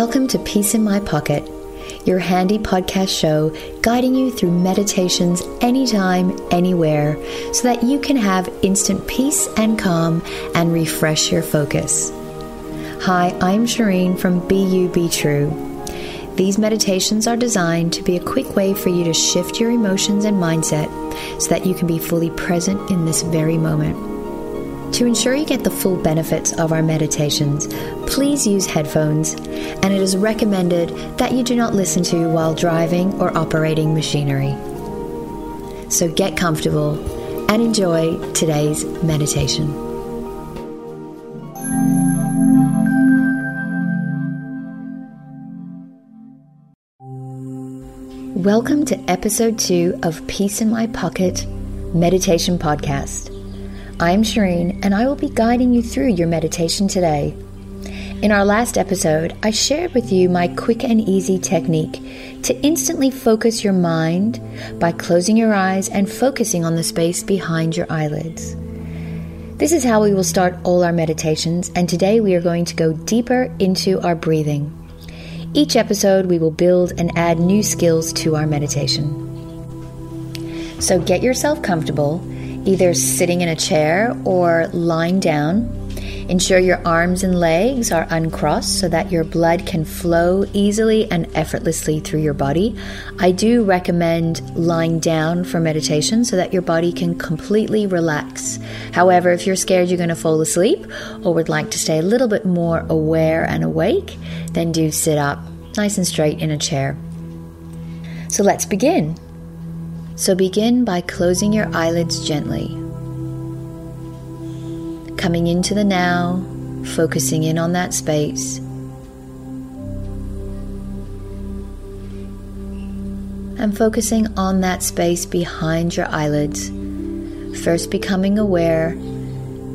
Welcome to Peace in My Pocket, your handy podcast show guiding you through meditations anytime, anywhere, so that you can have instant peace and calm and refresh your focus. Hi, I'm Shireen from You Be True. These meditations are designed to be a quick way for you to shift your emotions and mindset so that you can be fully present in this very moment. To ensure you get the full benefits of our meditations, please use headphones, and it is recommended that you do not listen to while driving or operating machinery. So get comfortable and enjoy today's meditation. Welcome to episode two of Peace in My Pocket Meditation Podcast. I'm Shireen, and I will be guiding you through your meditation today. In our last episode, I shared with you my quick and easy technique to instantly focus your mind by closing your eyes and focusing on the space behind your eyelids. This is how we will start all our meditations, and today we are going to go deeper into our breathing. Each episode, we will build and add new skills to our meditation. So get yourself comfortable either sitting in a chair or lying down. Ensure your arms and legs are uncrossed so that your blood can flow easily and effortlessly through your body. I do recommend lying down for meditation so that your body can completely relax. However, if you're scared you're going to fall asleep or would like to stay a little bit more aware and awake, then do sit up nice and straight in a chair. So let's begin. So begin by closing your eyelids gently. Coming into the now, focusing in on that space. And focusing on that space behind your eyelids. First, becoming aware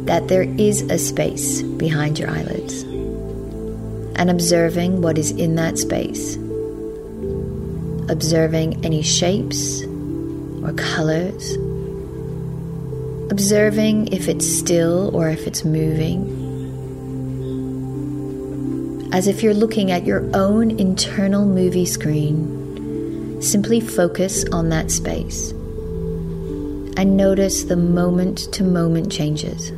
that there is a space behind your eyelids. And observing what is in that space. Observing any shapes or colors, observing if it's still or if it's moving, as if you're looking at your own internal movie screen. Simply focus on that space and notice the moment to moment changes.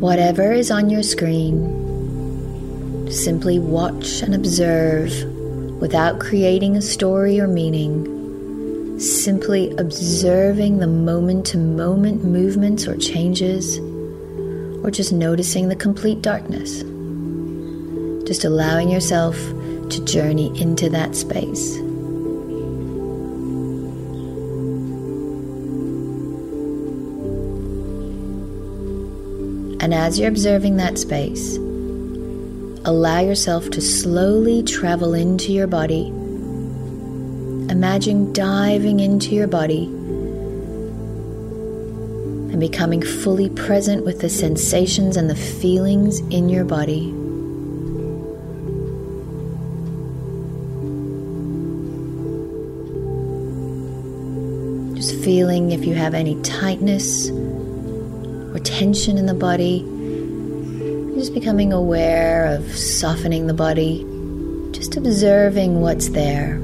Whatever is on your screen, simply watch and observe without creating a story or meaning simply observing the moment to moment movements or changes, or just noticing the complete darkness. Just allowing yourself to journey into that space. And as you're observing that space, allow yourself to slowly travel into your body Imagine diving into your body and becoming fully present with the sensations and the feelings in your body. Just feeling if you have any tightness or tension in the body. Just becoming aware of softening the body, just observing what's there.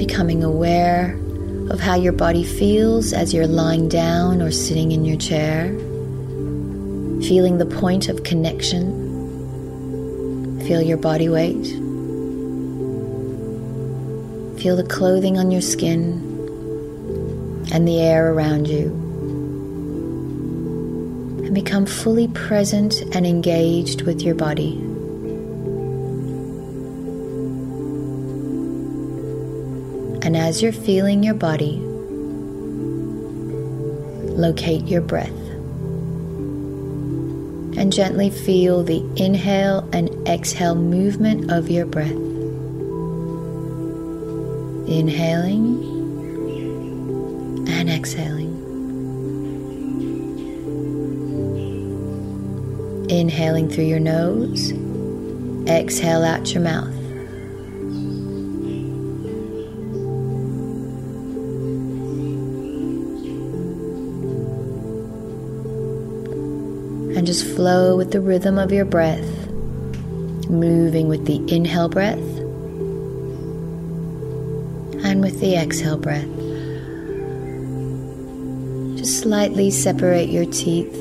Becoming aware of how your body feels as you're lying down or sitting in your chair, feeling the point of connection. Feel your body weight. Feel the clothing on your skin and the air around you. And become fully present and engaged with your body. And as you're feeling your body, locate your breath. And gently feel the inhale and exhale movement of your breath. Inhaling and exhaling. Inhaling through your nose, exhale out your mouth. And just flow with the rhythm of your breath, moving with the inhale breath. And with the exhale breath. Just slightly separate your teeth,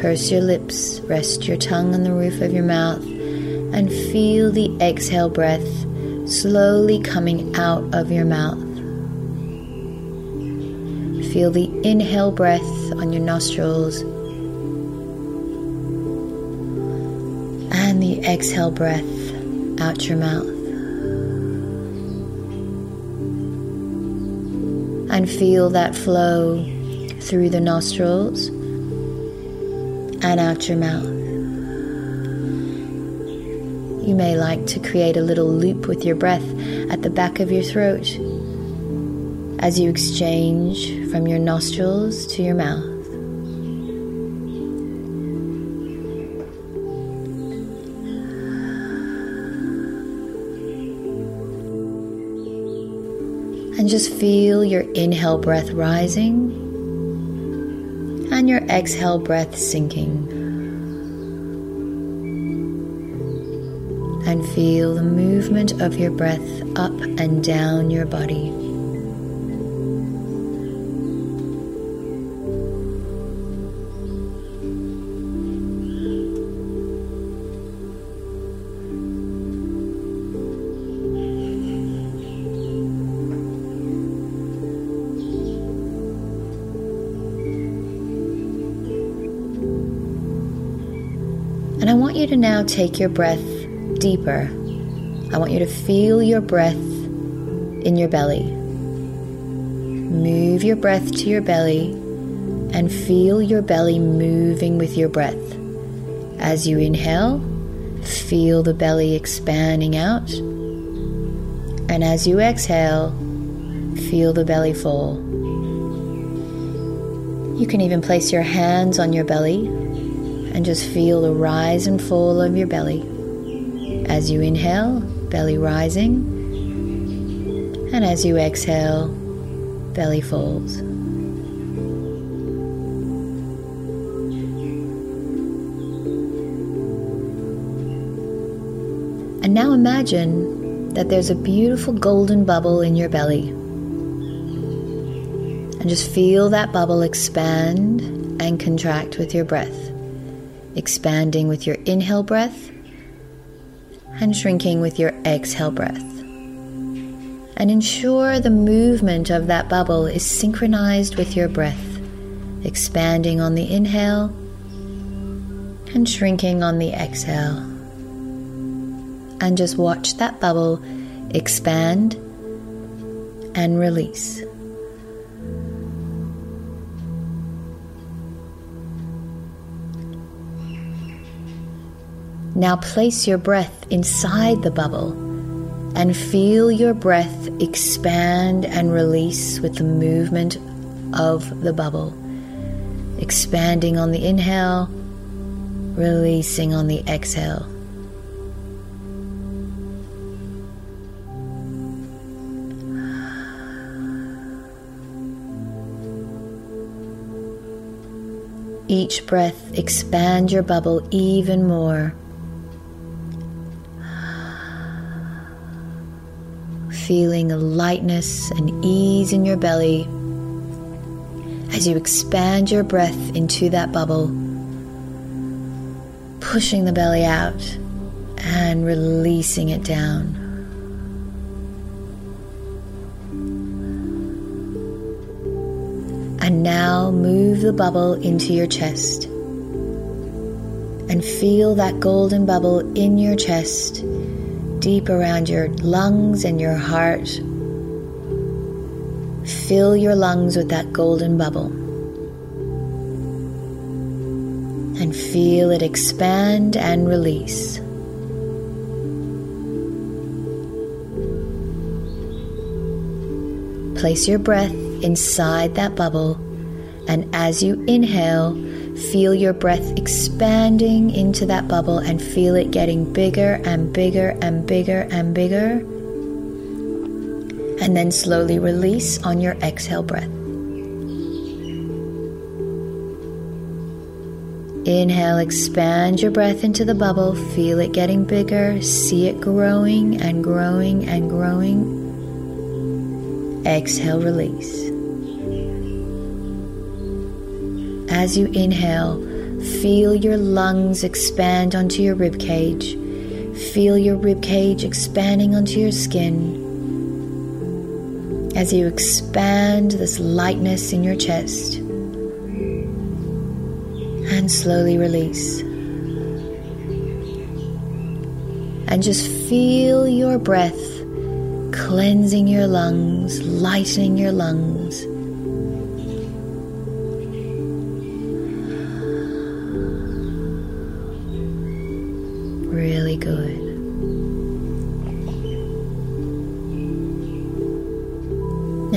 purse your lips, rest your tongue on the roof of your mouth, and feel the exhale breath slowly coming out of your mouth. Feel the inhale breath on your nostrils exhale breath out your mouth. And feel that flow through the nostrils and out your mouth. You may like to create a little loop with your breath at the back of your throat as you exchange from your nostrils to your mouth. And just feel your inhale breath rising and your exhale breath sinking. And feel the movement of your breath up and down your body. Now take your breath deeper. I want you to feel your breath in your belly. Move your breath to your belly and feel your belly moving with your breath. As you inhale, feel the belly expanding out. And as you exhale, feel the belly fall. You can even place your hands on your belly and just feel the rise and fall of your belly. As you inhale, belly rising, and as you exhale, belly falls. And now imagine that there's a beautiful golden bubble in your belly. And just feel that bubble expand and contract with your breath expanding with your inhale breath and shrinking with your exhale breath. And ensure the movement of that bubble is synchronized with your breath, expanding on the inhale and shrinking on the exhale. And just watch that bubble expand and release. Now place your breath inside the bubble and feel your breath expand and release with the movement of the bubble. Expanding on the inhale, releasing on the exhale. Each breath, expand your bubble even more. Feeling a lightness and ease in your belly as you expand your breath into that bubble, pushing the belly out and releasing it down. And now move the bubble into your chest and feel that golden bubble in your chest deep around your lungs and your heart. Fill your lungs with that golden bubble. And feel it expand and release. Place your breath inside that bubble, and as you inhale, Feel your breath expanding into that bubble and feel it getting bigger and bigger and bigger and bigger. And then slowly release on your exhale breath. Inhale, expand your breath into the bubble. Feel it getting bigger. See it growing and growing and growing. Exhale, release. As you inhale, feel your lungs expand onto your rib cage. Feel your rib cage expanding onto your skin. As you expand this lightness in your chest and slowly release. And just feel your breath cleansing your lungs, lightening your lungs.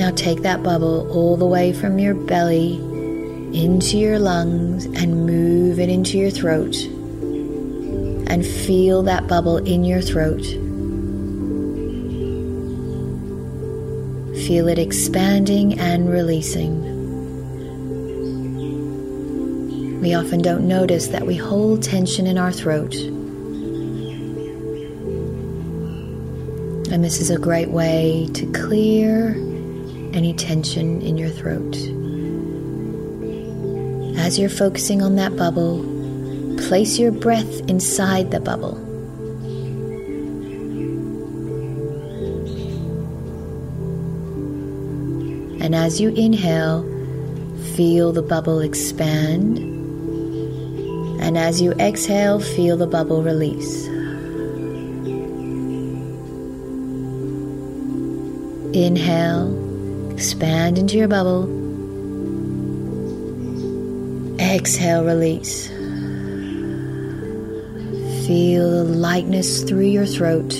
Now take that bubble all the way from your belly into your lungs and move it into your throat. And feel that bubble in your throat. Feel it expanding and releasing. We often don't notice that we hold tension in our throat. And this is a great way to clear any tension in your throat. As you're focusing on that bubble, place your breath inside the bubble. And as you inhale, feel the bubble expand. And as you exhale, feel the bubble release. Inhale, expand into your bubble. Exhale, release. Feel the lightness through your throat.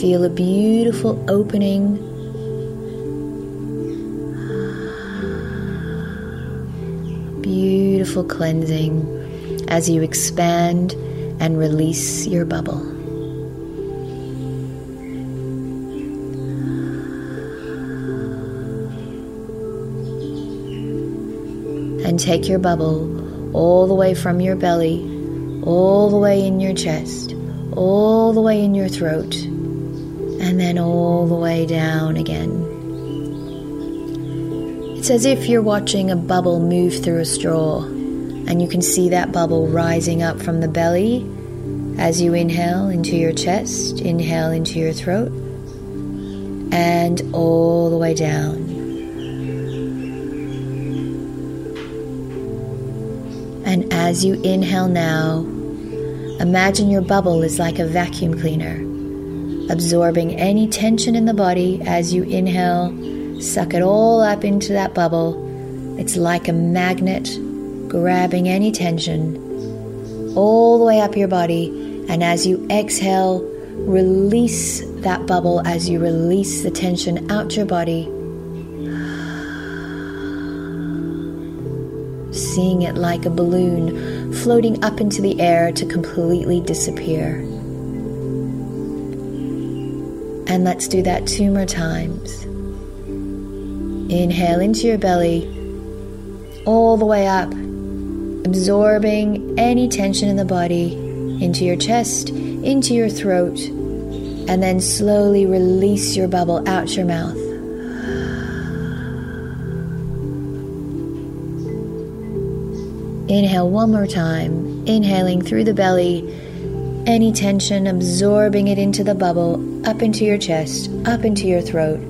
Feel a beautiful opening. Beautiful cleansing as you expand and release your bubble. And take your bubble all the way from your belly, all the way in your chest, all the way in your throat, and then all the way down again. It's as if you're watching a bubble move through a straw, and you can see that bubble rising up from the belly as you inhale into your chest, inhale into your throat, and all the way down. And as you inhale now, imagine your bubble is like a vacuum cleaner, absorbing any tension in the body as you inhale. Suck it all up into that bubble. It's like a magnet grabbing any tension all the way up your body. And as you exhale, release that bubble as you release the tension out your body. Seeing it like a balloon floating up into the air to completely disappear. And let's do that two more times. Inhale into your belly, all the way up, absorbing any tension in the body into your chest, into your throat, and then slowly release your bubble out your mouth. Inhale one more time, inhaling through the belly, any tension, absorbing it into the bubble, up into your chest, up into your throat,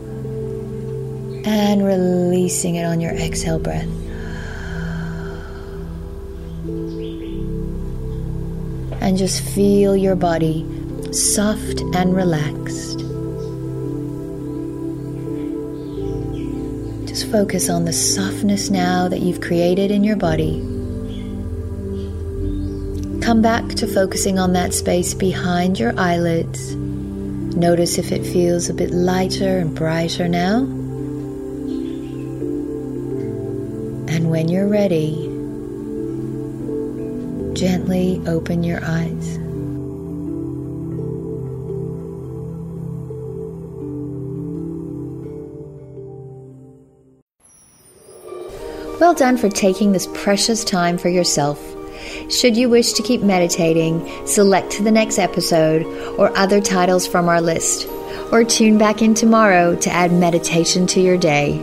and releasing it on your exhale breath. And just feel your body soft and relaxed. Just focus on the softness now that you've created in your body. Come back to focusing on that space behind your eyelids. Notice if it feels a bit lighter and brighter now. And when you're ready, gently open your eyes. Well done for taking this precious time for yourself. Should you wish to keep meditating, select the next episode or other titles from our list, or tune back in tomorrow to add meditation to your day.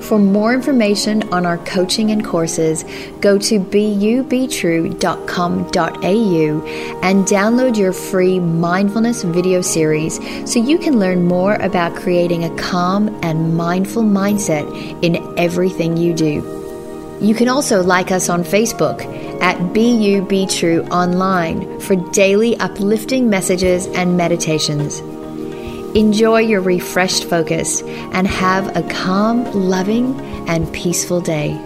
For more information on our coaching and courses, go to beyoubetru.com.au and download your free mindfulness video series so you can learn more about creating a calm and mindful mindset in everything you do. You can also like us on Facebook at Be True Online for daily uplifting messages and meditations. Enjoy your refreshed focus and have a calm, loving, and peaceful day.